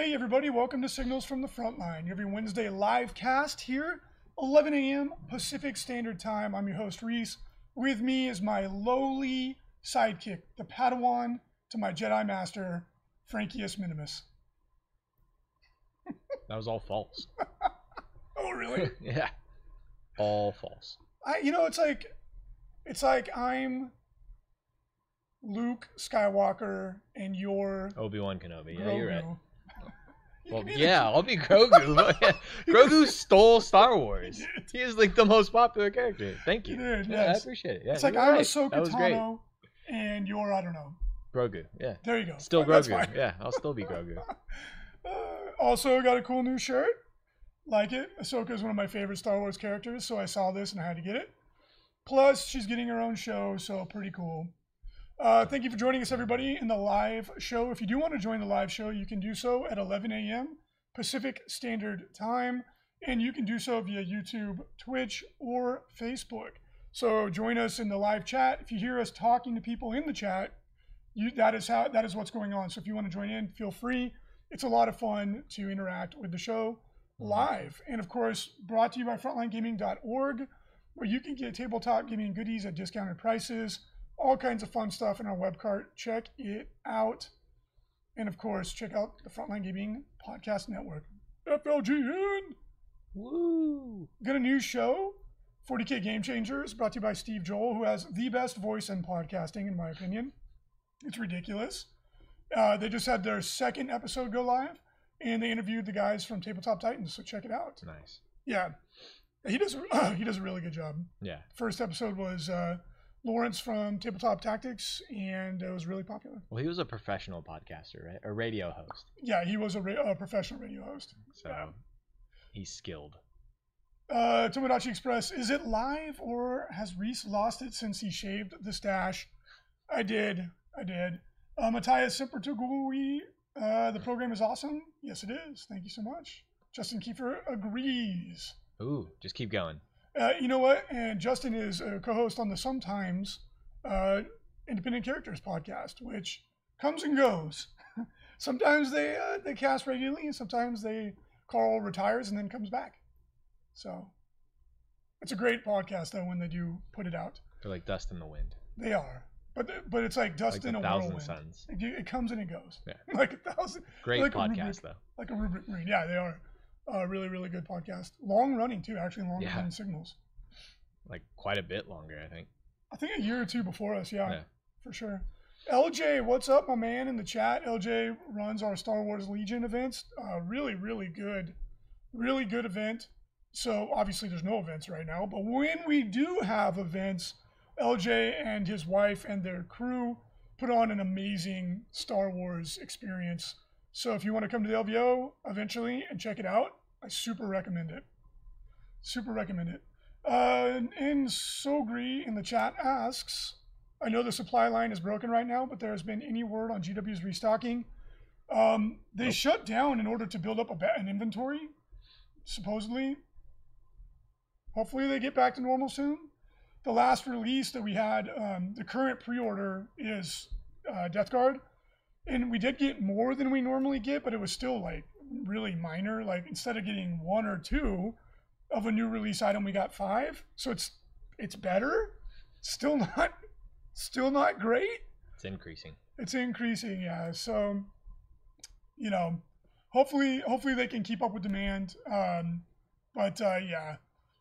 Hey, everybody, welcome to Signals from the Frontline, every Wednesday live cast here, 11 a.m. Pacific Standard Time. I'm your host, Reese. With me is my lowly sidekick, the Padawan to my Jedi Master, Frankius Minimus. That was all false. Oh, really? yeah. All false. I, you know, it's like, it's like I'm Luke Skywalker and you're Obi Wan Kenobi. Yeah, you're right. Well, can be the yeah, I'll be Grogu. Grogu stole Star Wars. He is like the most popular character. Thank you. Did, Yeah, I appreciate it. Yeah, It's like I'm right. Ahsoka That was great. Tano and you're, I don't know. Grogu. Yeah. There you go. Still Grogu. fine. Yeah, I'll still be Grogu. Uh, also, got a cool new shirt. Like it. Ahsoka is one of my favorite Star Wars characters, so I saw this and I had to get it. Plus, she's getting her own show, so pretty cool. Uh, thank you for joining us, everybody, in the live show. If you do want to join the live show, you can do so at 11 a.m. Pacific Standard Time, and you can do so via YouTube, Twitch, or Facebook. So join us in the live chat. If you hear us talking to people in the chat, you, that is how that is what's going on. So if you want to join in, feel free. It's a lot of fun to interact with the show live, and of course, brought to you by FrontlineGaming.org, where you can get tabletop gaming goodies at discounted prices, all kinds of fun stuff in our web cart. Check it out, and of course, check out the Frontline Gaming Podcast Network, FLGN. Woo! Got a new show, 40K Game Changers, brought to you by Steve Joel, who has the best voice in podcasting, in my opinion. It's ridiculous. Uh, they just had their second episode go live, and they interviewed the guys from Tabletop Titans. So check it out. Nice. Yeah, he does. he does a really good job. Yeah. First episode was uh, Lawrence from Tabletop Tactics, and it was really popular. Well, he was a professional podcaster, right? A radio host. Yeah, he was a, ra- a professional radio host. So Yeah. he's skilled. Uh, Tomodachi Express, is it live or has Reese lost it since he shaved the stash? I did. I did. Uh, Matthias Simpertugui, uh, the program is awesome. Yes, it is. Thank you so much. Justin Kiefer agrees. Ooh, just keep going. Uh, you know what? And Justin is a co-host on the Sometimes uh, Independent Characters podcast, which comes and goes. sometimes they uh, they cast regularly, and sometimes they Carl retires and then comes back. So it's a great podcast though when they do put it out. They're like dust in the wind. They are, but but it's like dust Like in a a thousand whirlwind. suns. It, it comes and it goes. Yeah. like a thousand, Great Like podcast, rubric. though. like a rubric marine. Yeah, they are. Uh, really, really good podcast. Long running too, actually Long Yeah. than Signals. Like quite a bit longer, I think. I think a year or two before us, yeah, Yeah. for sure. LJ, what's up, my man in the chat? LJ runs our Star Wars Legion events. Uh, really, really good, really good event. So obviously there's no events right now, but when we do have events, LJ and his wife and their crew put on an amazing Star Wars experience. So if you want to come to the LVO eventually and check it out, I super recommend it. Super recommend it. Uh, and Sogri in the chat asks, I know the supply line is broken right now, but there has been any word on GW's restocking. Um, they Nope. shut down in order to build up an inventory, supposedly. Hopefully, they get back to normal soon. The last release that we had, um, the current pre-order is uh, Death Guard, and we did get more than we normally get, but it was still like really minor. Like instead of getting one or two of a new release item, we got five. So it's it's better. Still not still not great. It's increasing. It's increasing, yeah. So you know, hopefully hopefully they can keep up with demand. Um, but uh, yeah.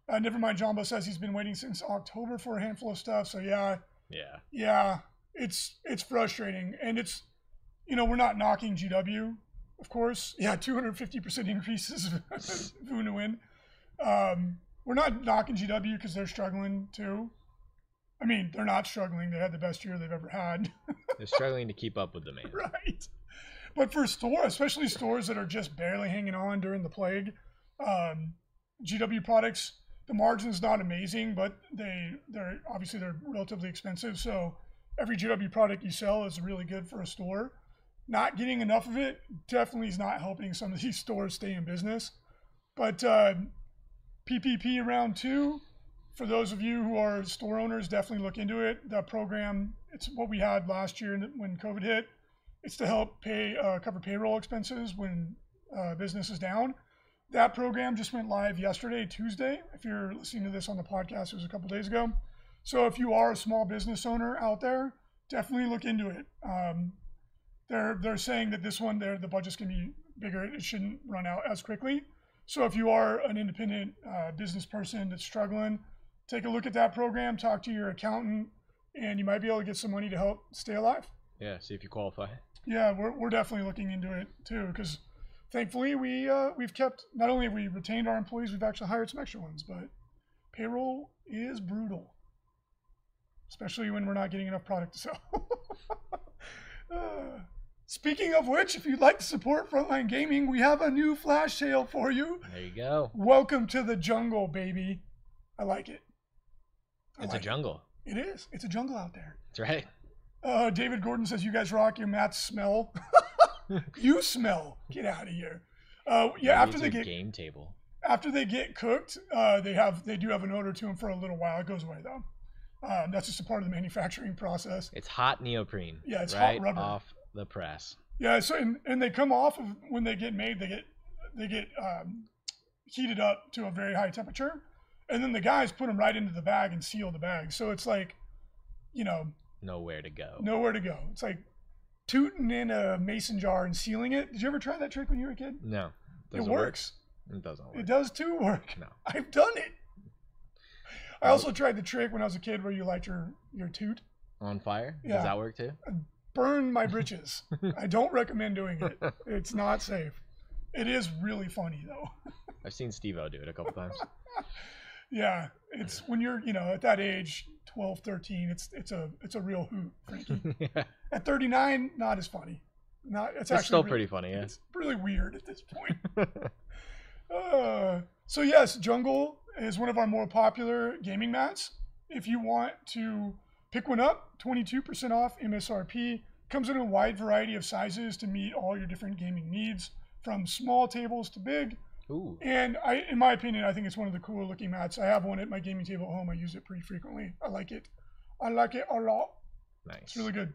Uh, never mind. Jumbo says he's been waiting since October for a handful of stuff. So yeah, Yeah. yeah, it's it's frustrating, and it's you know we're not knocking GW, of course. Yeah, 250 percent increases Vuna win. Um, we're not knocking GW because they're struggling too. I mean, they're not struggling. They had the best year they've ever had, They're struggling to keep up with demand. right? But for store, especially stores that are just barely hanging on during the plague, um, GW products, the margin's not amazing, but they they're obviously they're relatively expensive. So every GW product you sell is really good for a store. Not getting enough of it definitely is not helping some of these stores stay in business. But uh, PPP round two, for those of you who are store owners, definitely look into it. The program, it's what we had last year when COVID hit. It's to help pay uh, cover payroll expenses when uh, businesses down. That program just went live yesterday, Tuesday. If you're listening to this on the podcast, it was a couple days ago. So if you are a small business owner out there, definitely look into it. Um, they're they're saying that this one, there the budget's gonna be bigger. It shouldn't run out as quickly. So if you are an independent uh, business person that's struggling, take a look at that program. Talk to your accountant, and you might be able to get some money to help stay alive. Yeah, see if you qualify. Yeah, we're, we're definitely looking into it too because thankfully we uh, we've kept not only have we retained our employees, we've actually hired some extra ones. But payroll is brutal, especially when we're not getting enough product to sell. Uh, speaking of which, if you'd like to support Frontline Gaming, we have a new flash sale for you. There you go. Welcome to the jungle, baby. I like it. I It's like a jungle. It. it is. It's a jungle out there. That's right. Uh, David Gordon says, "You guys rock. Your mats smell. you smell. Get out of here." Uh, yeah, after they get game table. after they get cooked, uh, they have they do have an odor to them for a little while. It goes away though. Um, that's just a part of the manufacturing process. It's hot neoprene. Yeah, it's hot rubber. off the press. Yeah. So and, and they come off of when they get made. They get they get um, heated up to a very high temperature, and then the guys put them right into the bag and seal the bag. So it's like, you know, Nowhere to go. nowhere to go. It's like tooting in a mason jar and sealing it. Did you ever try that trick when you were a kid? No. it Doesn't works. Work. It doesn't work. It does too work. No. I've done it. I also tried the trick when I was a kid where you light your your toot. On fire? Yeah. Does that work too? Burn my britches. I don't recommend doing it. It's not safe. It is really funny though. I've seen Steve O do it a couple times. Yeah, it's when you're, you know, at that age, 12, 13, it's it's a it's a real hoot, Frankie. yeah. At 39, not as funny. Not it's, It's actually still really- pretty funny, yeah. It's really weird at this point. Uh, so yes, Jungle is one of our more popular gaming mats. If you want to pick one up, 22% off MSRP. Comes in a wide variety of sizes to meet all your different gaming needs, from small tables to big. Ooh. And I, in my opinion, I think it's one of the cooler looking mats. I have one at my gaming table at home. I use it pretty frequently. I like it. I like it a lot. Nice. It's really good.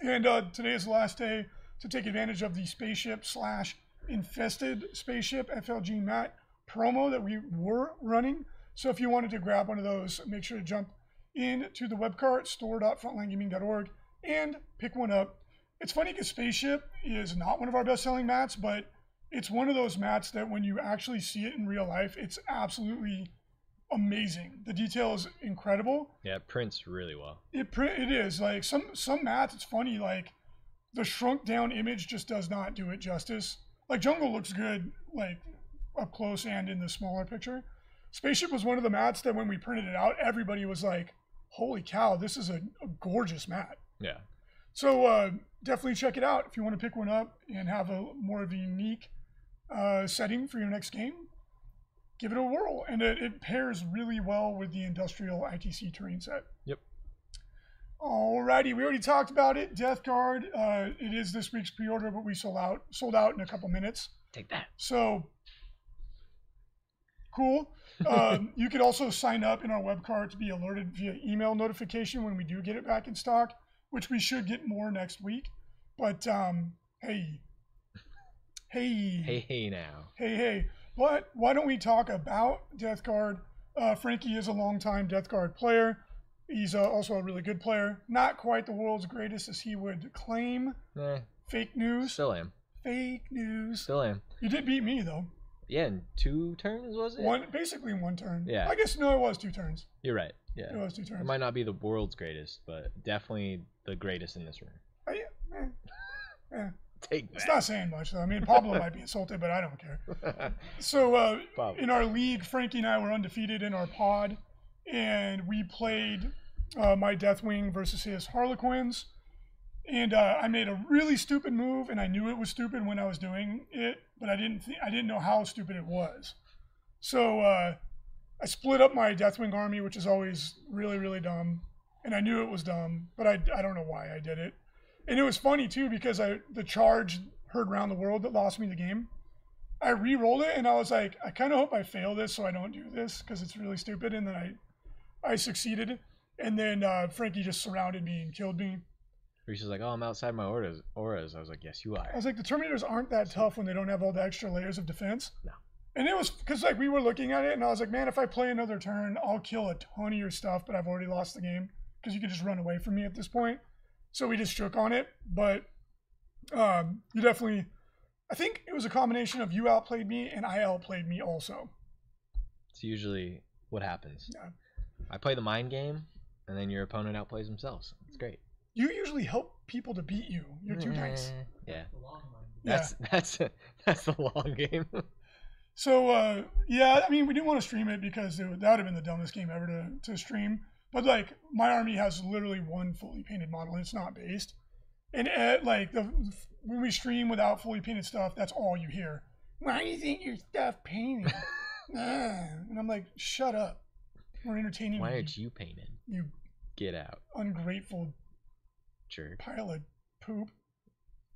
And uh, today is the last day to take advantage of the spaceship slash infested spaceship FLG mat promo that we were running. So if you wanted to grab one of those, make sure to jump into the web cart store.frontlinegaming.org and pick one up. It's funny because spaceship is not one of our best selling mats, but it's one of those mats that when you actually see it in real life, it's absolutely amazing. The detail is incredible Yeah, it prints really well. it pre- it is like some some mats. It's funny like the shrunk down image just does not do it justice. Like jungle looks good like up close and in the smaller picture. Spaceship was one of the mats that when we printed it out, everybody was like, "Holy cow, this is a, a gorgeous mat." Yeah. So uh, definitely check it out if you want to pick one up and have a more of a unique uh, setting for your next game. Give it a whirl, and it, it pairs really well with the industrial ITC terrain set. Yep. Alrighty, we already talked about it. Death Guard. Uh, it is this week's pre-order, but we sold out sold out in a couple minutes. Take that. So cool. Um, you could also sign up in our web card to be alerted via email notification when we do get it back in stock, which we should get more next week. But um, hey, hey, Hey, hey now. hey, hey. But why don't we talk about Death Guard? Uh, Frankie is a longtime Death Guard player. He's uh, also a really good player. Not quite the world's greatest as he would claim. Eh, Fake news. still am. Fake news. Still am. You did beat me though. Yeah, in two turns was it? One basically in one turn. Yeah. I guess no, it was two turns. You're right. Yeah. It was two turns. It might not be the world's greatest, but definitely the greatest in this room. Oh, yeah, eh, eh. Take It's not saying much though. I mean, Pablo might be insulted, but I don't care. So uh, in our league, Frankie and I were undefeated in our pod, and we played uh, my Deathwing versus his Harlequins. And uh, I made a really stupid move, and I knew it was stupid when I was doing it, but I didn't th- I didn't know how stupid it was. So uh, I split up my Deathwing army, which is always really really dumb, and I knew it was dumb, but I, I don't know why I did it. And it was funny too because I the charge heard around the world that lost me the game. I re-rolled it and I was like, I kind of hope I fail this so I don't do this because it's really stupid. And then I, I succeeded. And then uh, Frankie just surrounded me and killed me. Reese was like, "Oh, I'm outside my auras." Auras. I was like, "Yes, you are." I was like, the Terminators aren't that tough when they don't have all the extra layers of defense. No. And it was because like we were looking at it, and I was like, man, if I play another turn, I'll kill a ton of your stuff, but I've already lost the game because you could just run away from me at this point. So we just shook on it, but um, you definitely. I think it was a combination of you outplayed me and I outplayed me also. It's usually what happens. Yeah. I play the mind game, and then your opponent outplays themselves. It's great. You usually help people to beat you. You're too nice. Eh, Yeah, The long one. Yeah. that's that's that's the long game. So uh, yeah, I mean, we didn't want to stream it because it, would- that would have been the dumbest game ever to, to stream. But like, my army has literally one fully painted model, and it's not based. And uh, like the when we stream without fully painted stuff, that's all you hear. Why do you think your stuff painted? Ah. and I'm like, shut up. We're entertaining Why you, aren't you painted? you Get out, ungrateful jerk. pile of poop.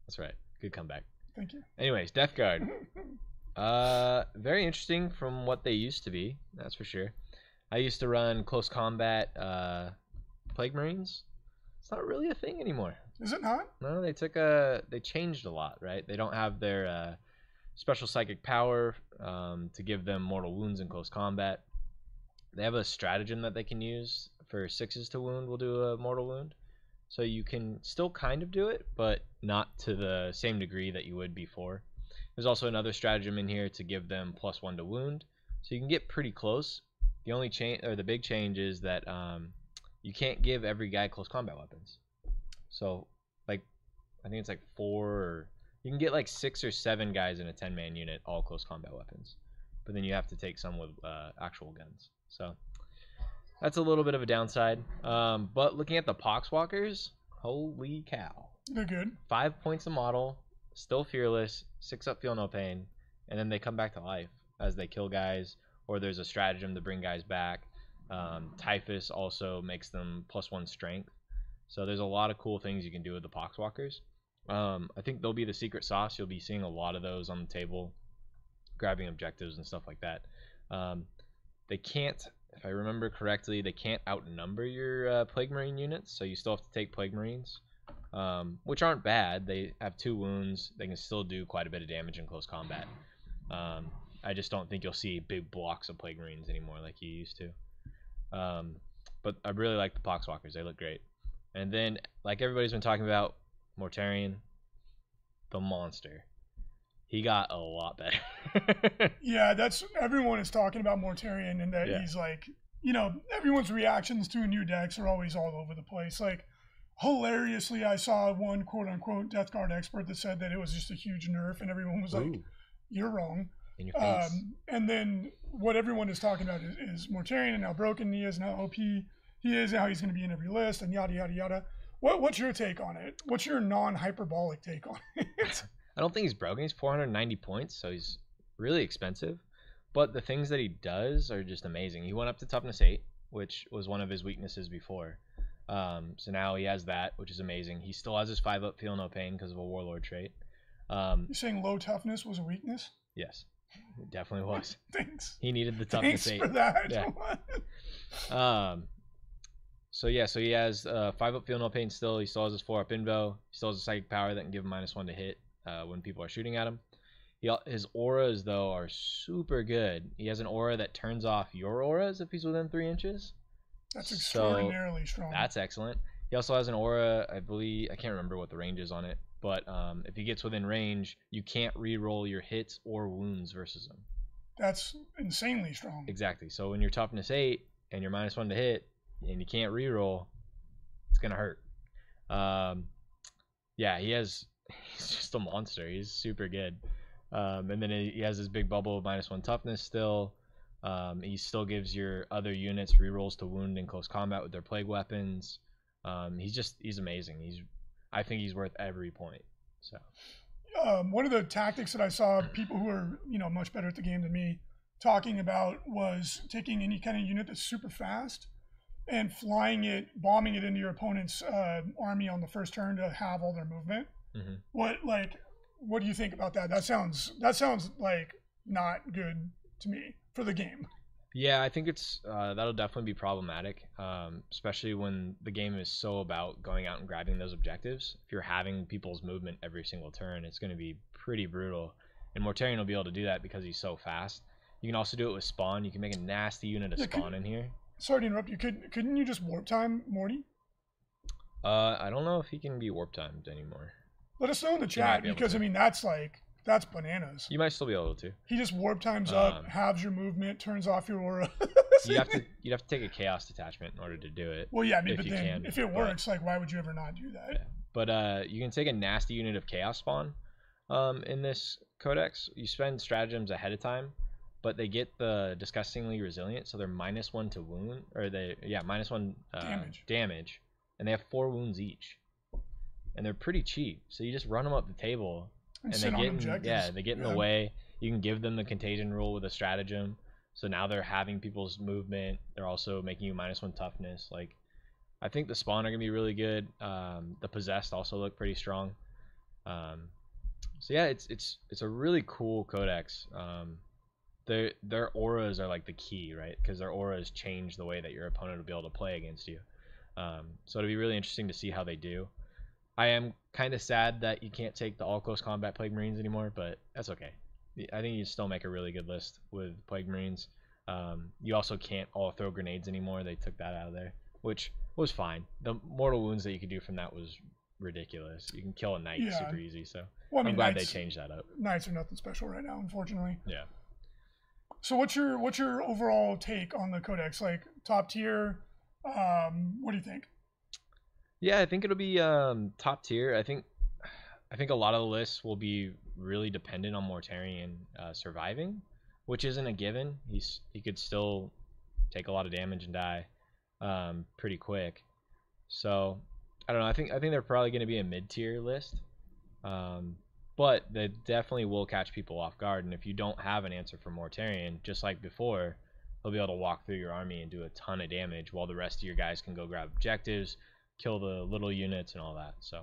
That's right. Good comeback. Thank you. Anyways, Death Guard. Uh, very interesting from what they used to be. That's for sure. I used to run close combat uh, Plague Marines. It's not really a thing anymore. Is it not? No, they took a they changed a lot, right? They don't have their uh, special psychic power um, to give them mortal wounds in close combat. They have a stratagem that they can use for sixes to wound. Will do a mortal wound, so you can still kind of do it, but not to the same degree that you would before. There's also another stratagem in here to give them plus one to wound, so you can get pretty close. The only change or the big change is that um, you can't give every guy close combat weapons. So, like, I think it's like four or you can get like six or seven guys in a 10 man unit, all close combat weapons. But then you have to take some with uh, actual guns. So, that's a little bit of a downside. Um, but looking at the Poxwalkers, holy cow. They're good. Five points a model, still fearless, six up, feel no pain, and then they come back to life as they kill guys, or there's a stratagem to bring guys back. Um, Typhus also makes them plus one strength. So there's a lot of cool things you can do with the Poxwalkers. Um, I think they'll be the secret sauce. You'll be seeing a lot of those on the table, grabbing objectives and stuff like that. Um, they can't, if I remember correctly, they can't outnumber your uh, Plague Marine units, so you still have to take Plague Marines, um, which aren't bad. They have two wounds. They can still do quite a bit of damage in close combat. Um, I just don't think you'll see big blocks of Plague Marines anymore like you used to. Um, but I really like the Poxwalkers. They look great. And then, like everybody's been talking about, Mortarion, the monster. He got a lot better. Yeah, that's everyone is talking about Mortarion and that Yeah. he's like, you know, everyone's reactions to new decks are always all over the place. Like, hilariously, I saw one quote unquote Death Guard expert that said that it was just a huge nerf, and everyone was like, "You're wrong." in your face. Um, and then what everyone is talking about is, is Mortarion and how broken he is and how OP he is and how he's going to be in every list and yada yada yada. What what's your take on it? What's your non hyperbolic take on it? I don't think he's broken. He's 490 points, so he's really expensive. But the things that he does are just amazing. He went up to toughness 8, which was one of his weaknesses before. Um, so now he has that, which is amazing. He still has his 5 up, feel no pain because of a warlord trait. Um, You're saying low toughness was a weakness? yes, it definitely was. Thanks. He needed the toughness Thanks 8. for that. Yeah. Um, so yeah, so he has uh, five up feel no pain still. He still has his four up invo. He still has a psychic power that can give him minus one to hit uh, when people are shooting at him. He, his auras though are super good. He has an aura that turns off your auras if he's within three inches. That's So, extraordinarily strong. That's excellent. He also has an aura. I believe I can't remember what the range is on it, but um, if he gets within range, you can't re-roll your hits or wounds versus him. That's insanely strong. Exactly. So when you're toughness eight and you're minus one to hit and you can't reroll, it's gonna hurt. Um, yeah, he has. He's just a monster. He's super good. Um, and then he has his big bubble of minus one toughness still. Um, he still gives your other units rerolls to wound in close combat with their plague weapons. Um, he's just he's amazing. He's I think he's worth every point. So um, one of the tactics that I saw people who are you know much better at the game than me talking about was taking any kind of unit that's super fast and flying it, bombing it into your opponent's uh, army on the first turn to have all their movement. Mhm. What like what do you think about that? That sounds that sounds like not good to me for the game. Yeah, I think it's uh, that'll definitely be problematic, um, especially when the game is so about going out and grabbing those objectives. If you're having people's movement every single turn, it's going to be pretty brutal. And Mortarion will be able to do that because he's so fast. You can also do it with spawn. You can make a nasty unit of Yeah, could- spawn in here. Sorry to interrupt you. Could couldn't you just warp time Morty? Uh, I don't know if he can be warp timed anymore. Let us know in the chat be because. I mean that's like that's bananas. You might still be able to. He just warp times up, Um, halves your movement, turns off your aura. You have to you'd have to take a chaos detachment in order to do it. Well, yeah, I mean, if but you then can, if it but- works, like, why would you ever not do that? Yeah. But uh, you can take a nasty unit of chaos spawn um, in this codex. You spend stratagems ahead of time, but they get the disgustingly resilient, so they're minus one to wound, or they yeah minus one uh, Damage. damage, and they have four wounds each, and they're pretty cheap. So you just run them up the table, And, and they get in, yeah they get in Yeah. the way. You can give them the contagion rule with a stratagem. So now they're having people's movement. They're also making you minus one toughness. Like, I think the spawn are gonna be really good. Um, the possessed also look pretty strong. Um, so yeah, it's it's it's a really cool codex. Um, their their auras are like the key, right? Because their auras change the way that your opponent will be able to play against you. Um, so it'll be really interesting to see how they do. I am kind of sad that you can't take the all close combat plague marines anymore, but that's okay. I think you still make a really good list with plague marines. Um, you also can't all throw grenades anymore. They took that out of there, which was fine. The mortal wounds that you could do from that was ridiculous. You can kill a knight Yeah. super easy. So Well, I mean, I'm glad knights, they changed that up. Knights are nothing special right now, unfortunately. Yeah. So, what's your what's your overall take on the codex? Like top tier? Um, what do you think? Yeah, I think it'll be um, top tier. I think I think a lot of the lists will be really dependent on Mortarion uh, surviving, which isn't a given. He's he could still take a lot of damage and die um, pretty quick. So I don't know. I think I think they're probably going to be a mid tier list, um, but they definitely will catch people off guard. And if you don't have an answer for Mortarion, just like before, he'll be able to walk through your army and do a ton of damage, while the rest of your guys can go grab objectives, kill the little units, and all that. So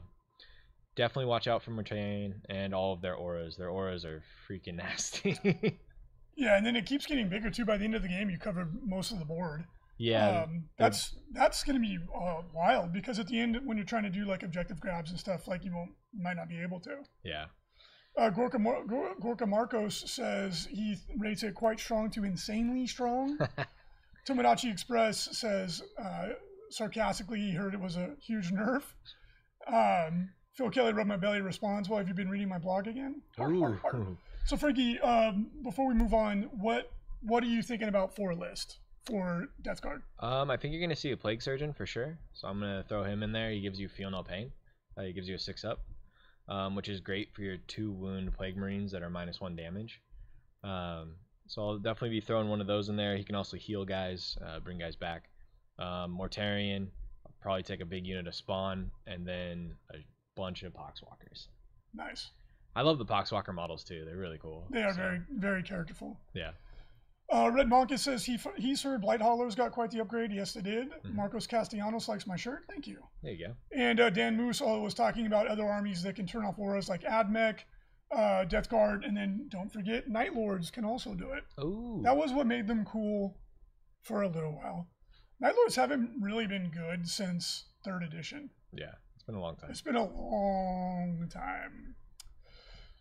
definitely watch out for Mortarion and all of their auras. Their auras are freaking nasty. Yeah, and then it keeps getting bigger too. By the end of the game, you cover most of the board. yeah, um, that's that's going to be uh, wild because at the end, when you're trying to do like objective grabs and stuff, like you won't, might not be able to. yeah. Uh, Gorka, Mar- Gorka Marcos says he rates it quite strong to insanely strong. Tomodachi Express says uh, sarcastically he heard it was a huge nerf. Um, Phil Kelly rubbed my belly responds, "Well, have you been reading my blog again?" Ooh. So, Frankie, um, before we move on, what what are you thinking about for a list for Death Guard? Um, I think you're gonna see a plague surgeon for sure. So I'm gonna throw him in there. He gives you feel no pain. Uh, he gives you a six up, um, which is great for your two wound plague marines that are minus one damage. Um, so I'll definitely be throwing one of those in there. He can also heal guys, uh, bring guys back. Um, Mortarion, I'll probably take a big unit of spawn, and then a bunch of poxwalkers. Nice. I love the poxwalker models too. They're really cool. They are So, very very characterful. yeah. Uh, Red Monkus says he he's heard Blight Haulers got quite the upgrade. Yes, they did. Mhm. Marcos Castellanos likes my shirt. Thank you. There you go. And uh, Dan Moose was talking about other armies that can turn off auras like Admech, uh, Death Guard, and then don't forget Night Lords can also do it. Ooh. That was what made them cool for a little while. Night Lords haven't really been good since third edition. yeah. It's been a long time. It's been a long time.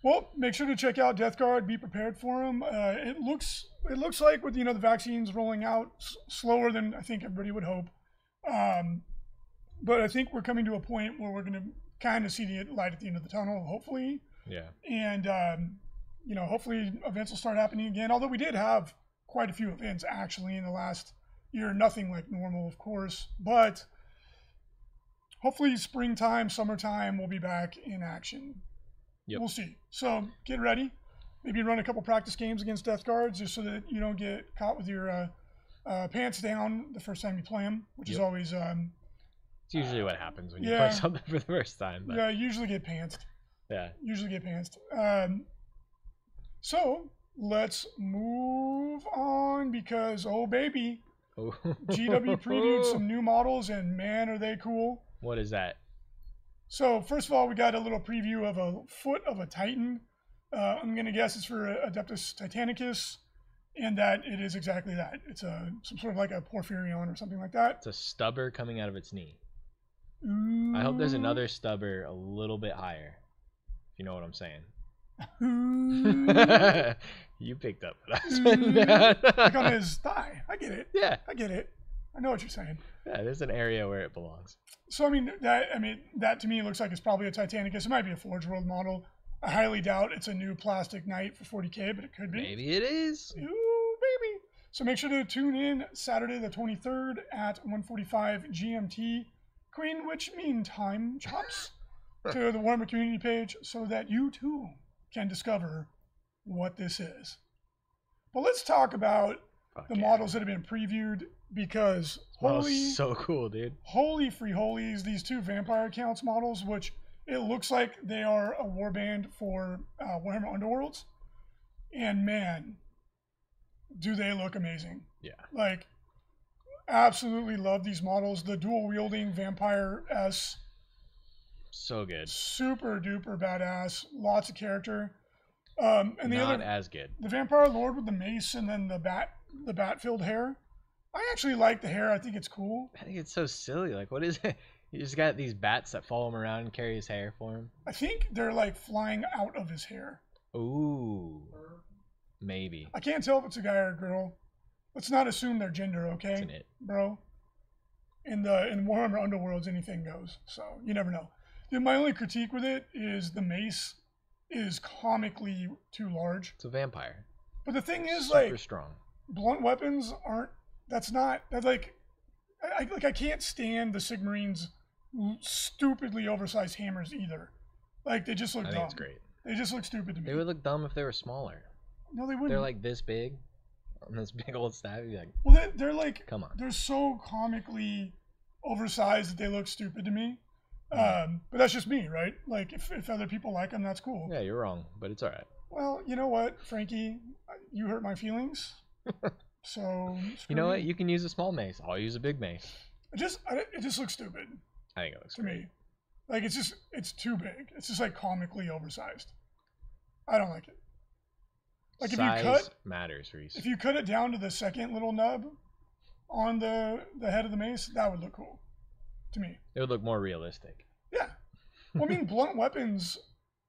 Well, make sure to check out Death Guard. Be prepared for them. Uh, it looks it looks like with you know the vaccines rolling out s- slower than I think everybody would hope. Um, but I think we're coming to a point where we're going to kind of see the light at the end of the tunnel, hopefully. Yeah. And um, you know, hopefully events will start happening again. Although we did have quite a few events actually in the last year. Nothing like normal, of course, but hopefully springtime, summertime, we'll be back in action. Yep. We'll see. So get ready. Maybe run a couple practice games against Death Guards just so that you don't get caught with your uh, uh, pants down the first time you play them, which is always um, It's usually what happens when you yeah. play something for the first time. But yeah, usually get pantsed. yeah. usually get pantsed. Um, so let's move on because oh baby, Oh. GW previewed some new models and man are they cool. What is that? So first of all, we got a little preview of a foot of a Titan. Uh, I'm gonna guess it's for Adeptus Titanicus. and that it is exactly that. It's a some sort of like a Porphyrion or something like that. It's a stubber coming out of its knee. I hope there's another stubber a little bit higher. If you know what I'm saying. Ooh. Hmm. you picked up what I was putting down. Like on his thigh. I get it. yeah, I get it. I know what you're saying. yeah. There's an area where it belongs. So I mean that I mean that to me looks like it's probably a Titanicus. It might be a Forge World model. I highly doubt it's a new plastic knight for 40k, but it could be. Maybe it is. Ooh, baby. So make sure to tune in Saturday the 23rd at 1:45 GMT, Greenwich Mean Time chops, to the Warhammer community page so that you too can discover what this is. But let's talk about Fuck the yeah. models that have been previewed because holy so cool, dude. holy free holies, these two vampire counts models, which it looks like they are a warband for uh, Warhammer Underworlds. And man, do they look amazing. Yeah. Like, absolutely love these models. The dual wielding vampire S, So good. super duper badass, lots of character. Um, and the Not other, as good. the vampire lord with the mace and then the bat, the bat filled hair. I actually like the hair. I think it's cool. I think it's so silly. Like, what is it? You just got these bats that follow him around and carry his hair for him. I think they're like flying out of his hair. Ooh. Maybe. I can't tell if it's a guy or a girl. Let's not assume their gender, It's okay, bro? In the in Warhammer Underworlds, anything goes. So you never know. My only critique with it is the mace is comically too large. It's a vampire. But the thing is, Super like, strong. blunt weapons aren't. That's not. That's like, I, I like I can't stand the Sigmarines stupidly oversized hammers either. Like they just look I dumb. think it's great. They just look stupid to me. They would look dumb if they were smaller. no, they wouldn't. They're like this big, on this big old staff. Like, well, they, they're like come on. they're so comically oversized that they look stupid to me. Um, but that's just me, right? Like if, if other people like them, that's cool. Yeah, you're wrong, but it's all right. Well, you know what, Frankie, you hurt my feelings. so You know what? You can use a small mace. I'll use a big mace. It just I, it just looks stupid I think it looks to great. me. Like it's just it's too big. It's just like comically oversized. I don't like it. Like if you Size cut matters, Reese. if you cut it down to the second little nub on the the head of the mace, that would look cool to me. It would look more realistic. Yeah. Well, I mean, blunt weapons,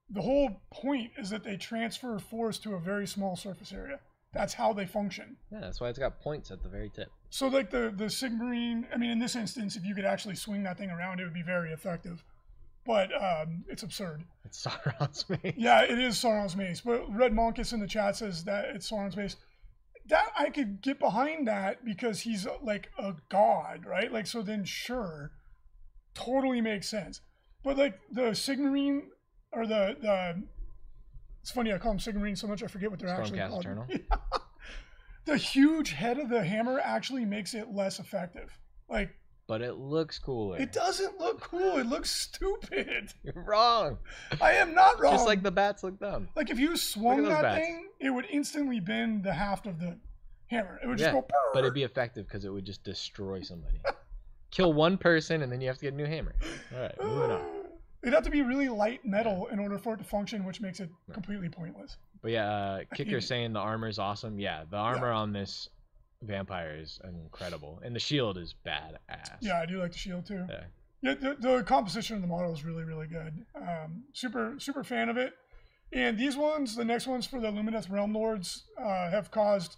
the whole point is that they transfer force to a very small surface area. That's how they function. Yeah, that's why it's got points at the very tip. So, like the the Sigmarine, I mean, in this instance, if you could actually swing that thing around, it would be very effective. But um, it's absurd. It's Sauron's mace. Yeah, it is Sauron's mace. But Red Monkus in the chat says that it's Sauron's mace. That I could get behind that because he's like a god, right? Like, so then sure, totally makes sense. But like the Sigmarine or the the, it's funny I call them Sigmarine so much I forget what they're actually called. Eternal? the huge head of the hammer actually makes it less effective. Like But it looks cooler. it doesn't look cool. It looks stupid. You're wrong. I am not wrong. Just like the bats look dumb. Like if you swung that bats. thing, it would instantly bend the haft of the hammer. It would just Yeah, go. But it'd be effective because it would just destroy somebody. Kill one person and then you have to get a new hammer. All right, moving on. It'd have to be really light metal in order for it to function, which makes it completely pointless. But yeah, uh, Kicker saying the armor is awesome. Yeah, the armor on this vampire is incredible, and the shield is badass. Yeah, I do like the shield too. Yeah. Yeah, the, the composition of the model is really, really good. Um, super, super fan of it. And these ones, the next ones for the Lumineth Realm Lords, uh, have caused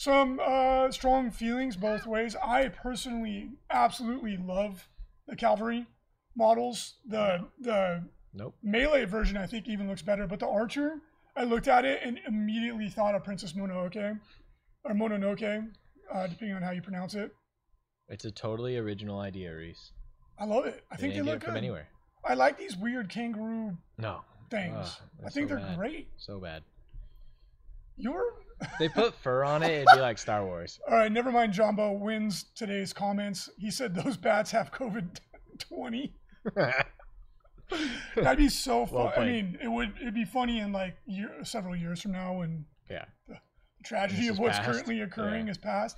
some uh, strong feelings both ways. I personally absolutely love the Cavalry models. The the Nope. melee version, I think, even looks better. But the Archer, I looked at it and immediately thought of Princess Mononoke, or Mononoke, uh, depending on how you pronounce it. It's a totally original idea, Reese. I love it. I They think they look from good. anywhere. I like these weird kangaroo No. things. Ugh, I think so they're bad. great. So bad. You're They put fur on it, it'd be like Star Wars. all right. Never mind. Jumbo wins today's comments. He said those bats have COVID twenty. That'd be so fun. Well I mean, it would. It'd be funny in like year, several years from now when yeah. the tragedy of what's past. currently occurring Yeah. is past.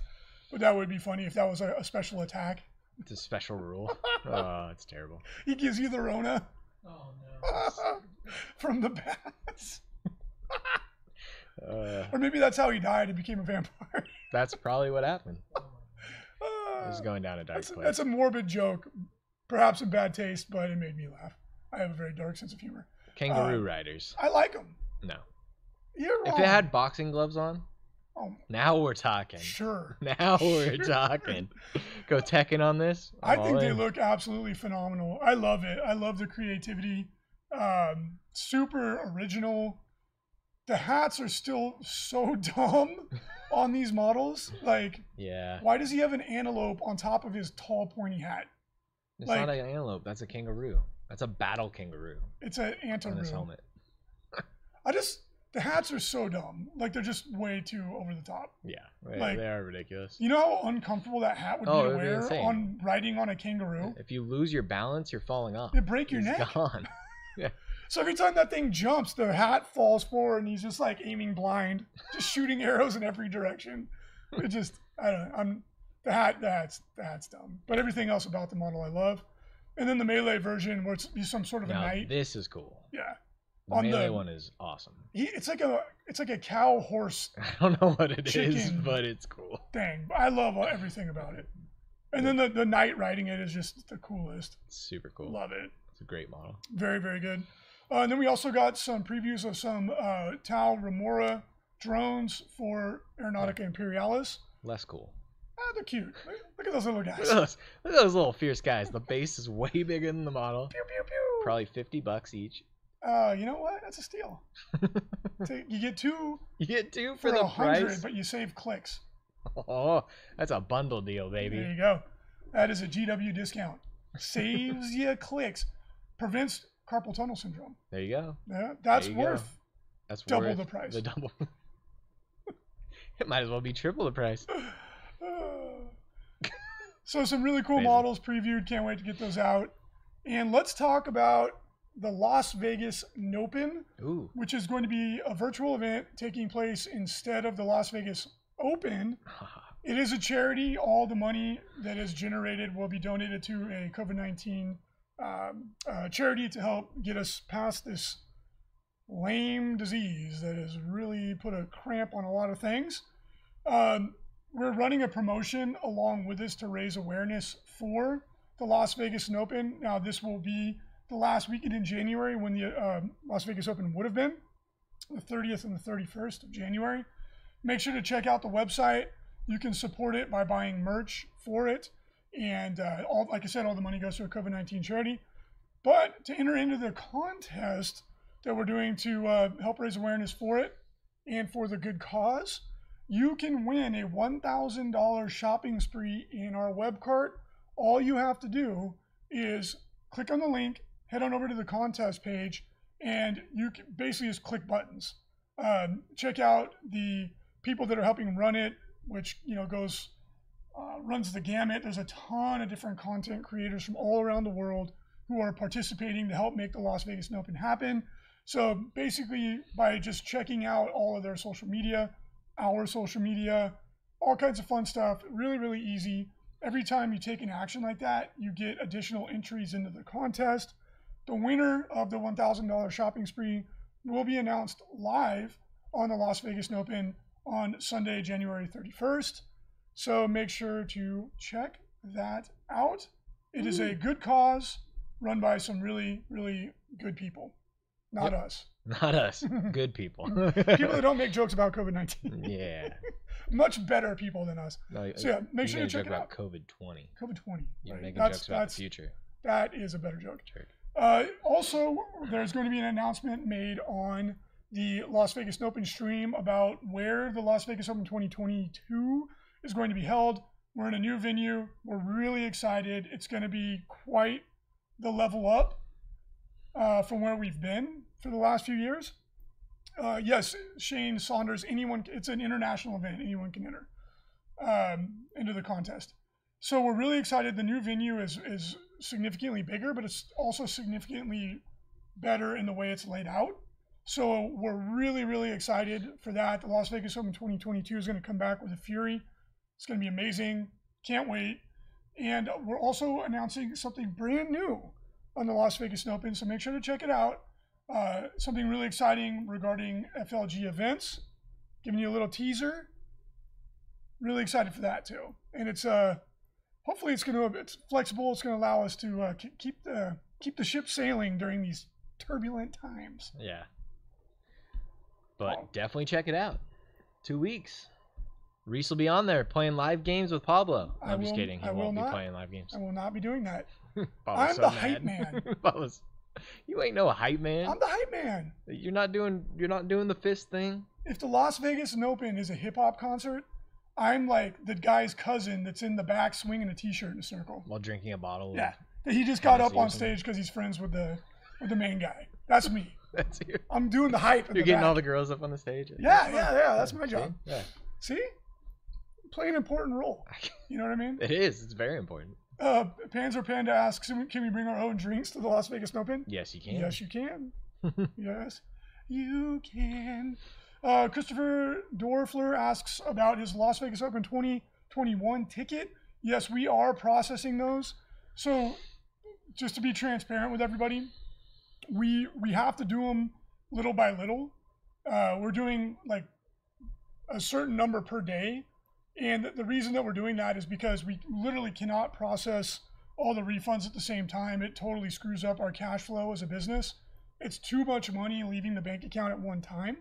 But that would be funny if that was a, a special attack. It's a special rule. Oh, it's terrible. He gives you the Rona Oh no. from the bats. Uh, Or maybe that's how he died and became a vampire. that's probably what happened. Uh, It's going down a dark that's, place. that's a morbid joke, perhaps in bad taste, but it made me laugh. I have a very dark sense of humor. Kangaroo uh, riders. I like them. No. You're wrong. If it had boxing gloves on, oh, now we're talking. sure. Now we're Sure. talking. Go Tekken on this. I I'm think all they in. look absolutely phenomenal. I love it. I love the creativity. Um, super original. The hats are still so dumb on these models. Like, Yeah. why does he have an antelope on top of his tall, pointy hat? It's like- not an antelope. That's a kangaroo. That's a battle kangaroo It's an antelope on his helmet. I just the hats are so dumb. Like they're just way too over the top. Yeah. They, Like- they are ridiculous. You know how uncomfortable that hat would Oh, be to would be wear on riding on a kangaroo? If you lose your balance, you're falling off. It'd break your It's neck. gone. So every time that thing jumps, the hat falls forward and he's just like aiming blind, just shooting arrows in every direction. It just I don't know. I'm the hat that's the hat's dumb. But everything else about the model I love. And then the melee version where it's some sort of a knight. this is cool. Yeah. The On melee the- one is awesome. He it's like a it's like a cow horse I don't know what it is, but it's cool. Dang, I love everything about it. And then the, the knight riding it is just the coolest. It's super cool. Love it. It's a great model. Very, very good. Uh, and then we also got some previews of some uh, Tau Remora drones for Aeronautica Imperialis. Less cool. Ah, they're cute. Look, look at those little Look guys. at those, look at those little fierce guys. The base is way bigger than the model. Pew, pew, pew. Probably 50 bucks each. Uh, you know what? That's a steal. You get two You get two for for the hundred, price. but you save clicks. Oh, that's a bundle deal, baby. There you go. That is a GW discount. Saves you clicks. Prevents carpal tunnel syndrome. There you go. Yeah, that's you go. worth That's Double worth the price. The double. it might as well be triple the price. so some really cool Amazing. models previewed. Can't wait to get those out. And let's talk about the Las Vegas Nopen, Ooh. which is going to be a virtual event taking place instead of the Las Vegas Open. It is a charity. All the money that is generated will be donated to a COVID 19 um, uh, charity to help get us past this lame disease that has really put a cramp on a lot of things. Um, we're running a promotion along with this to raise awareness for the Las Vegas Open. Now, this will be the last weekend in January when the uh, Las Vegas Open would have been, the 30th and the 31st of January. Make sure to check out the website. You can support it by buying merch for it. And uh, all, like I said, all the money goes to a COVID 19 charity. But to enter into the contest that we're doing to uh, help raise awareness for it and for the good cause, you can win a $1,000 shopping spree in our web cart. All you have to do is click on the link, head on over to the contest page, and you can basically just click buttons. Um, check out the people that are helping run it, which you know goes uh, runs the gamut. There's a ton of different content creators from all around the world who are participating to help make the Las Vegas Open happen. So basically, by just checking out all of their social media, our social media, all kinds of fun stuff, really, really easy. Every time you take an action like that, you get additional entries into the contest. The winner of the $1,000 shopping spree will be announced live on the Las Vegas Open on Sunday, January 31st. So make sure to check that out. It is a good cause run by some really, really good people, not us. Not us. Good people. People that don't make jokes about COVID 19. yeah. Much better people than us. No, So, yeah, make sure to check it about out. COVID 20. COVID 20. You're right? making That's, jokes about the future. that is a better joke. Uh, also, there's going to be an announcement made on the Las Vegas Open stream about where the Las Vegas Open 2022 is going to be held. We're in a new venue. We're really excited. It's going to be quite the level up uh, from where we've been for the last few years. Uh, yes, Shane Saunders, anyone, it's an international event. Anyone can enter um, into the contest. So we're really excited. The new venue is is significantly bigger, but it's also significantly better in the way it's laid out. So we're really, really excited for that. The Las Vegas Open 2022 is going to come back with a fury. It's going to be amazing. Can't wait. And we're also announcing something brand new on the Las Vegas Open, so make sure to check it out. Uh, something really exciting regarding FLG events. giving you a little teaser. Really excited for that too, and it's uh, hopefully it's gonna it's flexible. It's gonna allow us to uh, keep the keep the ship sailing during these turbulent times. Yeah. But Oh. definitely check it out. Two weeks. Reese will be on there playing live games with Pablo. I I'm just kidding. He I will won't be not. playing live games. I will not be doing that. I'm so the hype man. Pablo's, you ain't no hype man. I'm the hype man. You're not doing. You're not doing the fist thing. If the Las Vegas Open is a hip hop concert, I'm like the guy's cousin that's in the back swinging a T-shirt in a circle. While drinking a bottle. Yeah, that he just got up on stage because he's friends with the with the main guy. That's me. That's you. I'm doing the hype. You're the getting back. all the girls up on the stage. Yeah, yeah, yeah. That's my job. Yeah. See, play an important role. You know what I mean? It is. It's very important. Uh, Panzer Panda asks, "Can we- bring our own drinks to the Las Vegas Open?" Yes, you can. Yes, you can. yes, you can. Uh, Christopher Dorfler asks about his Las Vegas Open 2021 ticket. Yes, we are processing those. So, just to be transparent with everybody, we we have to do them little by little. Uh, we're doing like a certain number per day, and the reason that we're doing that is because we literally cannot process all the refunds at the same time. It totally screws up our cash flow as a business. It's too much money leaving the bank account at one time.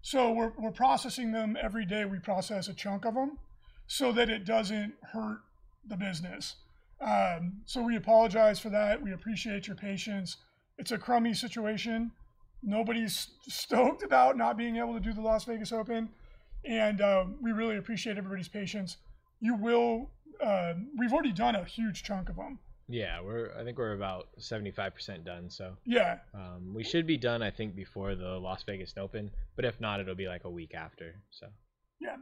So we're, we're processing them every day. We process a chunk of them so that it doesn't hurt the business. Um, so we apologize for that. We appreciate your patience. It's a crummy situation. Nobody's stoked about not being able to do the Las Vegas Open. And uh, we really appreciate everybody's patience. You will, uh, we've already done a huge chunk of them. Yeah, we're. I think we're about 75% done. So Yeah, um, we should be done. I think before the Las Vegas Open. But if not, it'll be like a week after. So yeah,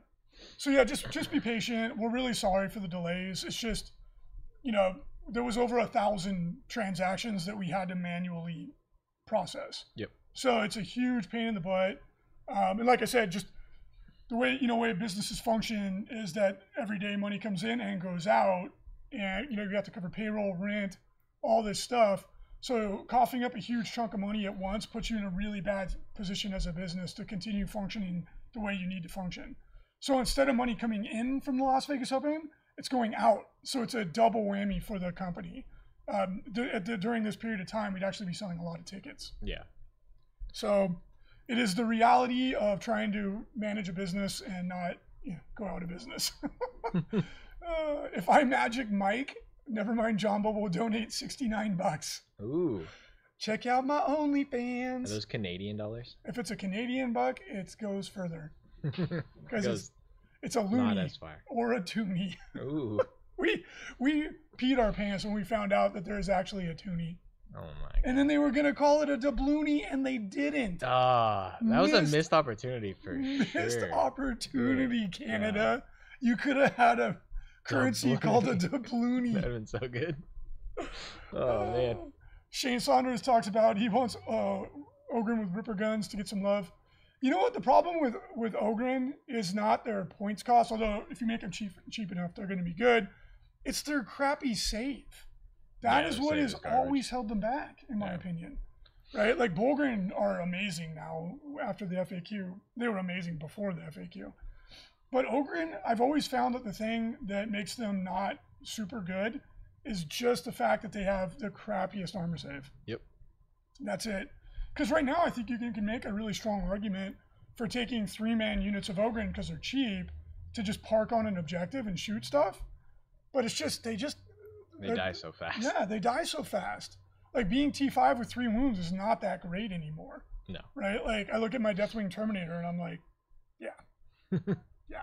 So yeah, just just be patient. We're really sorry for the delays. It's just, you know, there was over a thousand transactions that we had to manually process. Yep. So it's a huge pain in the butt. Um, and like I said, just the way you know way businesses function is that every day money comes in and goes out, and you know you have to cover payroll, rent, all this stuff. So coughing up a huge chunk of money at once puts you in a really bad position as a business to continue functioning the way you need to function. So instead of money coming in from the Las Vegas Open, it's going out. So it's a double whammy for the company. Um, d- the- during this period of time, we'd actually be selling a lot of tickets. yeah, So it is the reality of trying to manage a business and not you know, go out of business. uh, if I magic Mike, never mind Bobo will donate 69 bucks. ooh, Check out my OnlyFans. are those Canadian dollars? If it's a Canadian buck, it goes further because it's, it's a loony or a toonie. Ooh, we we peed our pants when we found out that there's actually a toonie, oh my. and then they were gonna call it a doubloony, and they didn't. Ah, that was a Missed- missed opportunity for Missed sure. opportunity, Canada. You could have had a currency called a That'd doubloony. have been so good. Oh man. Uh, Shane Saunders talks about he wants uh, Ogryn with Ripper guns to get some love. You know what? The problem with with Ogryn is not their points cost, although if you make them cheap cheap enough, they're going to be good. It's their crappy save. That is what has always held them back, in my Yeah. opinion. Right? Like Bullgryn are amazing now after the FAQ. They were amazing before the FAQ. But Ogryn, I've always found that the thing that makes them not super good is just the fact that they have the crappiest armor save. Yep. That's it. Because right now, I think you can, can make a really strong argument for taking three man units of Ogryn because they're cheap to just park on an objective and shoot stuff. But it's just, they just, They die so fast. yeah, they die so fast. Like being T5 with three wounds is not that great anymore, No. right? Like I look at my Deathwing Terminator and I'm like, yeah. yeah.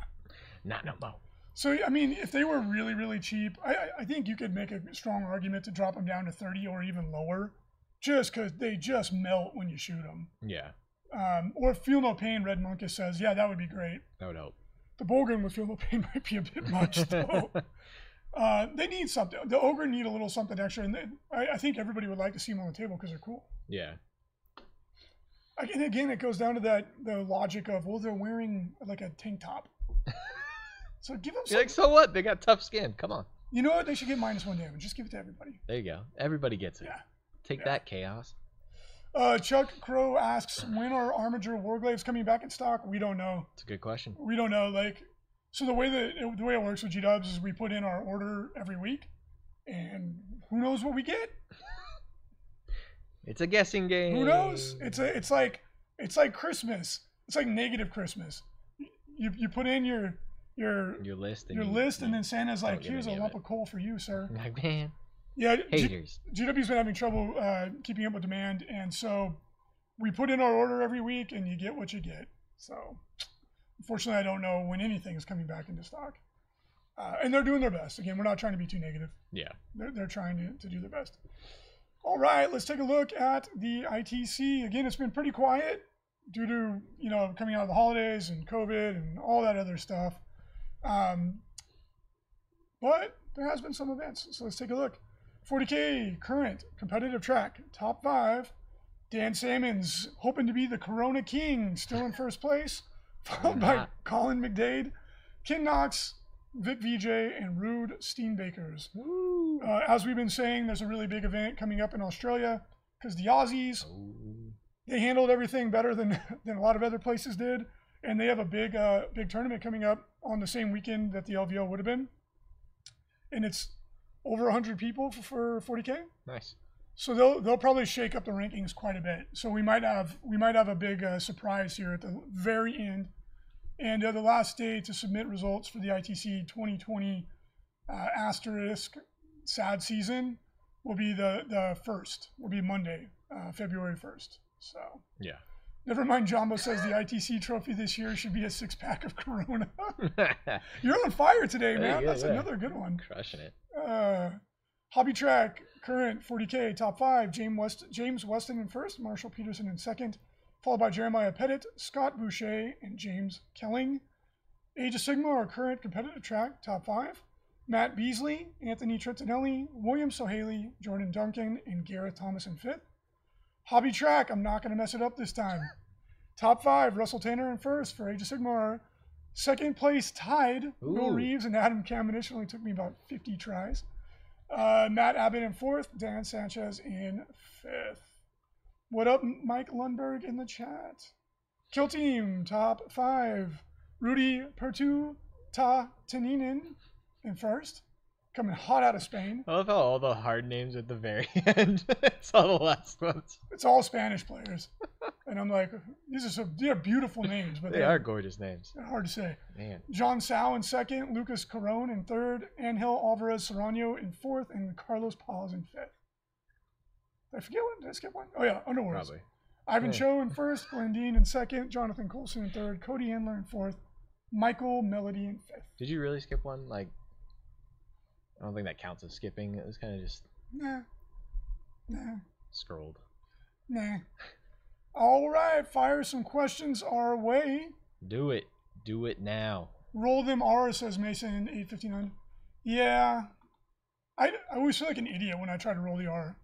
Not no more. So I mean, if they were really, really cheap, I, I- think you could make a strong argument to drop them down to 30 or even lower, just because they just melt when you shoot them. Yeah, Um, or feel no pain. Red Monkus says, yeah, that would be great. that would help. The Bullgryn with feel no pain might be a bit much though. uh, they need something. The Ogre need a little something extra, and they, I, I think everybody would like to see them on the table because they're cool. yeah, And again, it goes down to that the logic of well, they're wearing like a tank top. So give them you're like, so what? They got tough skin. Come on. You know what? They should get minus one damage. Just give it to everybody. There you go. Everybody gets it. Yeah. Take Yeah. that chaos. Uh, Chuck Crow asks, when are Armiger Warglaives coming back in stock? We don't know. It's a good question. We don't know. Like, so the way that it, the way it works with G Dubs is we put in our order every week, and who knows what we get? It's a guessing game. Who knows? It's a it's like it's like Christmas. It's like negative Christmas. You you put in your your your list. And your you- list, and then Santa's like, "Here's a lump it. of coal for you, sir." like man, Yeah, G- haters. GW's been having trouble uh, keeping up with demand, and so we put in our order every week, and you get what you get. So, unfortunately, I don't know when anything is coming back into stock, uh, and they're doing their best. Again, we're not trying to be too negative. Yeah. They're, they're trying to, to do their best. All right, let's take a look at the ITC. Again, it's been pretty quiet due to you know coming out of the holidays and COVID and all that other stuff. Um, but there has been some events, so let's take a look. 40k current competitive track top five. Dan Salmons hoping to be the Corona King, still in first place, followed by. Colin McDade, Ken Knox, Vic VJ, and Rude Steenbakers. Woo. Uh, as we've been saying, there's a really big event coming up in Australia because the Aussies Oh. they handled everything better than than a lot of other places did, and they have a big uh, big tournament coming up on the same weekend that the LVO would have been, and it's over 100 people for, for 40k. Nice. So they'll they'll probably shake up the rankings quite a bit. So we might have we might have a big uh, surprise here at the very end, and uh, the last day to submit results for the ITC 2020 uh, asterisk sad season will be the the first will be Monday, uh, February 1st. So Yeah. never mind. Jumbo says the ITC trophy this year should be a six pack of Corona. You're on fire today, man. yeah, That's yeah. another good one Crushing it. uh, hobby track current 40k top five james west james weston in first marshall peterson in second followed by jeremiah pettit scott boucher and james kelling. Age of Sigmar our current competitive track top five matt beasley anthony trintinelli william sohaley jordan duncan and gareth thomas in fifth. Hobby track i'm not going to mess it up this time. Top five russell tanner in first for age of Sigmar second place tied bill reeves and adam It only took me about 50 tries uh, Matt Abbott in fourth, Dan Sanchez in fifth. What up, Mike Lundberg in the chat? Kill team top five. Rudy Pertu Ta Taninin in first, coming hot out of Spain. I love how all the hard names at the very end. it's all the last ones. It's all Spanish players, and I'm like, these are some these are beautiful names, but They they're, gorgeous names. they're hard to say. Man. John Sao in second, Lucas Carone in third, Angel Alvarez Serrano in fourth, and Carlos Paz in fifth. Did I forget one? Did I skip one? Oh yeah, Underworlds. Probably. Ivan Yeah. Cho in first, Glendine in second, Jonathan Colson in third, Cody Handler in fourth, Michael Melody in fifth. Did you really skip one? Like, I don't think that counts as skipping. It was kind of just Nah, nah, scrolled. nah. All right, fire some questions our way. Do it. Do it now. Roll them R, says Mason in 859. Yeah. I, I always feel like an idiot when I try to roll the R.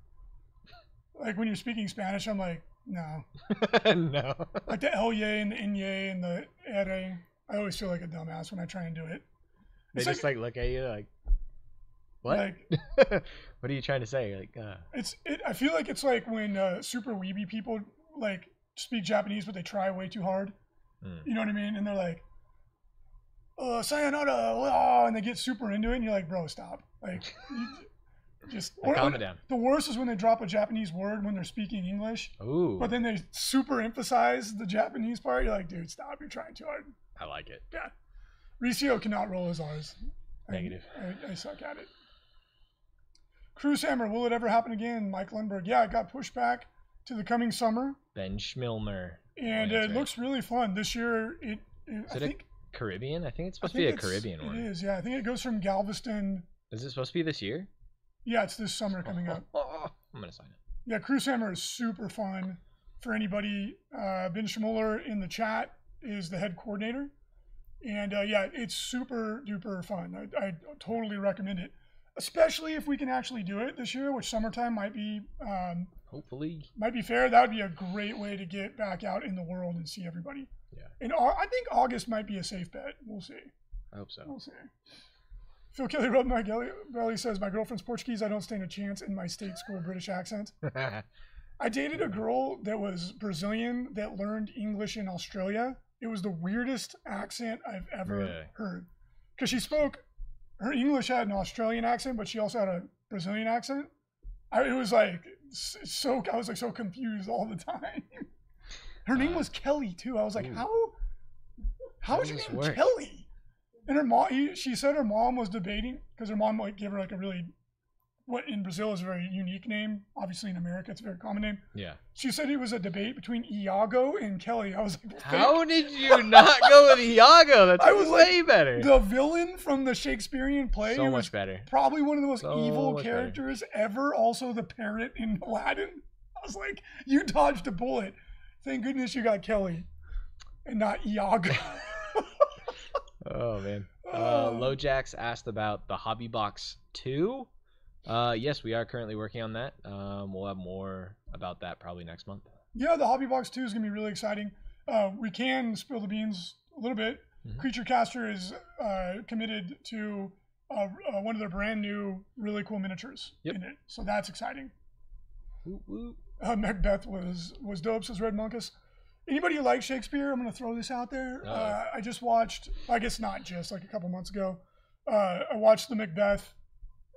Like when you're speaking Spanish, I'm like, no. no. Like the El Ye and the Inye and the Ere. I always feel like a dumbass when I try and do it. They It's just like, look at you like, what? Like, what are you trying to say? Like, uh, it's it. I feel like it's like when uh, super weeby people like speak Japanese, but they try way too hard. Mm. You know what I mean? And they're like, "Uh, sayonara," ah," and they get super into it, and you're like, "Bro, stop!" Like, just like, calm it or- down. The worst is when they drop a Japanese word when they're speaking English, Ooh, but then they super emphasize the Japanese part. You're like, "Dude, stop! You're trying too hard." I like it. Yeah, Reecius cannot roll his R's. I- Negative. I, I suck at it. Cruise Hammer, will it ever happen again? Mike Lundberg. Yeah, it got pushed back to the coming summer, Ben Schmilmer. and that's it right. looks really fun this year. It, it Is I it a think Caribbean? I think it's supposed to be a think Caribbean one. It is, yeah. I think it goes from Galveston. Is it supposed to be this year? Yeah, it's this summer coming up. I'm gonna sign it. Yeah, Cruise Hammer is super fun for anybody. Uh, ben Schmuller in the chat is the head coordinator, and uh, yeah, it's super duper fun. I, I totally recommend it, especially if we can actually do it this year, which summertime might be um, Hopefully. might be fair. That would be a great way to get back out in the world and see everybody. Yeah. And I think August might be a safe bet. We'll see. I hope so. We'll see. Phil Kelly rubbed my belly, says, My girlfriend's Portuguese. I don't stand a chance in my state school British accent. I dated a girl that was Brazilian that learned English in Australia. It was the weirdest accent I've ever Really? heard. Because she spoke, her English had an Australian accent, but she also had a Brazilian accent. I, it was like so. I was like so confused all the time. Her name Wow. was Kelly too. I was like, Ooh. how? How How would you does this name work? Kelly? And her mom, he- she said her mom was debating because her mom like gave her like a really, what in Brazil is a very unique name. Obviously in America it's a very common name. Yeah. She said it was a debate between Iago and Kelly. I was like, How did you not go with Iago? That's I was way better. the villain from the Shakespearean play so much better. probably one of the most So evil much better. characters ever. Also, the parrot in Aladdin. I was like, you dodged a bullet. Thank goodness you got Kelly and not Iago. Oh man. Uh, Oh. Lojax asked about the Hobby Box 2. Uh, yes, we are currently working on that. Um, we'll have more about that probably next month. yeah, the Hobby Box 2 is going to be really exciting. Uh, we can spill the beans a little bit. Mhm. Creature Caster is uh, committed to uh, uh, one of their brand new, really cool miniatures Yep. in it. So that's exciting. Uh, Macbeth was was dope. Says Red Monkus. Anybody who likes Shakespeare, I'm gonna throw this out there. Uh, I just watched. I guess not just like a couple months ago. Uh, I watched the Macbeth.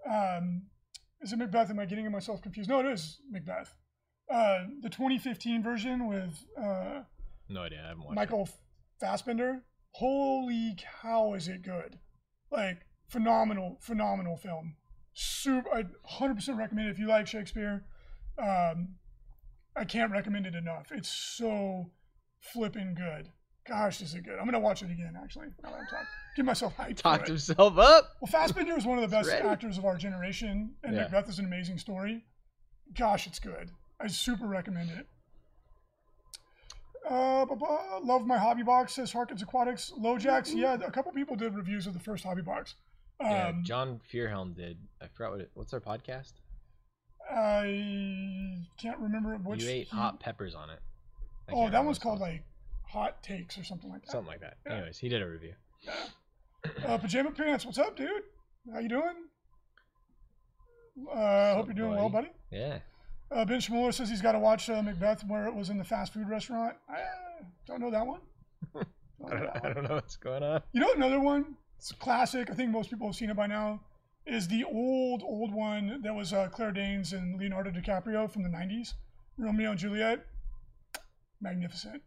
Um, is it Macbeth? Am I getting myself confused? No, it is Macbeth. Uh, the 2015 version with uh, No idea. I haven't watched Michael Fassbender. Holy cow, is it good? Like phenomenal, phenomenal film. Super, I 100% recommend it if you like Shakespeare. Um, I can't recommend it enough. It's so flipping good. Gosh, this is it good? I'm gonna watch it again. Actually, now that I'm talking, give myself hype. it. for Talked it. himself up. Well, Fassbender is one of the best ready. actors of our generation, and Yeah. Macbeth is an amazing story. Gosh, it's good. I super recommend it. Uh, bu- bu- love my hobby box says Harkins Aquatics. Lojax, yeah, a couple people did reviews of the first hobby box. Um, yeah, John Fearhelm did. I forgot what it. What's our podcast? I can't remember which. you ate he- hot peppers on it. I Oh, that one's called it's like Hot Takes or something like that. something like that. Yeah. Anyways, he did a review. Uh, Pajama Pants, what's up, dude? How you doing? Uh, hope you're doing well, buddy? buddy. Yeah. Uh, ben Schmuller says he's got to watch uh, Macbeth where it was in the fast food restaurant. I uh, don't know that one. Don't I don't, that I one. don't know what's going on. You know another one? It's a classic. I think most people have seen it by now. Is the old old one that was uh, Claire Danes and Leonardo DiCaprio from the '90s, Romeo and Juliet. Magnificent.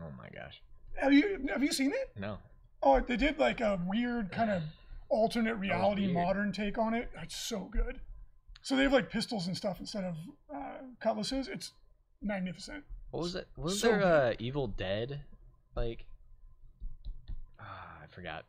Oh my gosh. Have you have you seen it? No. Oh, they did like a weird kind of alternate reality modern take on it. It's so good. So they have like pistols and stuff instead of uh, cutlasses. It's magnificent. What was it? Was So there uh, Evil Dead? Like. Ah, I forgot.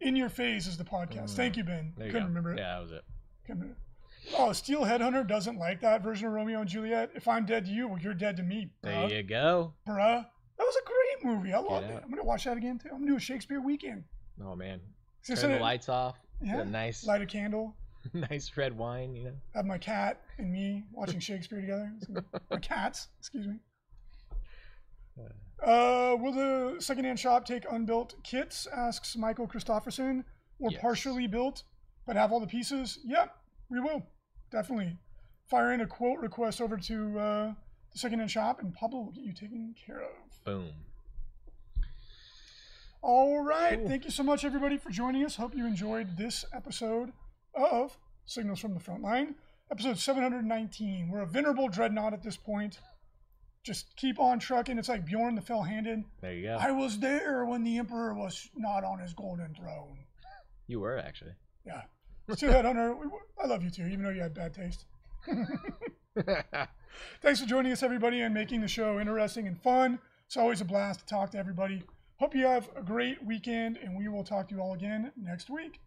In Your Phase is the podcast. Mm. Thank you, Ben. There Couldn't go. remember it. Yeah, that was it. Couldn't remember it. Oh, Steel Headhunter doesn't like that version of Romeo and Juliet. If I'm dead to you, well, you're dead to me, There you go. bruh. That was a great movie. I loved it. out. I'm gonna watch that again too. I'm gonna do a Shakespeare weekend. Oh man. Turn the lights off. Yeah. a nice, Light a candle. nice red wine. You know. Have my cat and me watching Shakespeare together. It's gonna- my cats, excuse me. Uh, will the secondhand shop take unbuilt kits? Asks Michael Christofferson. Or Yes. partially built, but have all the pieces? Yep, we will. Definitely. Fire in a quote request over to uh, the secondhand shop, and Pablo will get you taken care of. Boom. All right. Cool. Thank you so much, everybody, for joining us. Hope you enjoyed this episode of Signals from the Front Line, episode 719. We're a venerable dreadnought at this point. Just keep on trucking. It's like Bjorn the Fell Handed. There you go. I was there when the Emperor was not on his golden throne. You were actually. Yeah. Steel Headhunter, we- I love you too, even though you had bad taste. Thanks for joining us, everybody, and making the show interesting and fun. It's always a blast to talk to everybody. Hope you have a great weekend, and we will talk to you all again next week.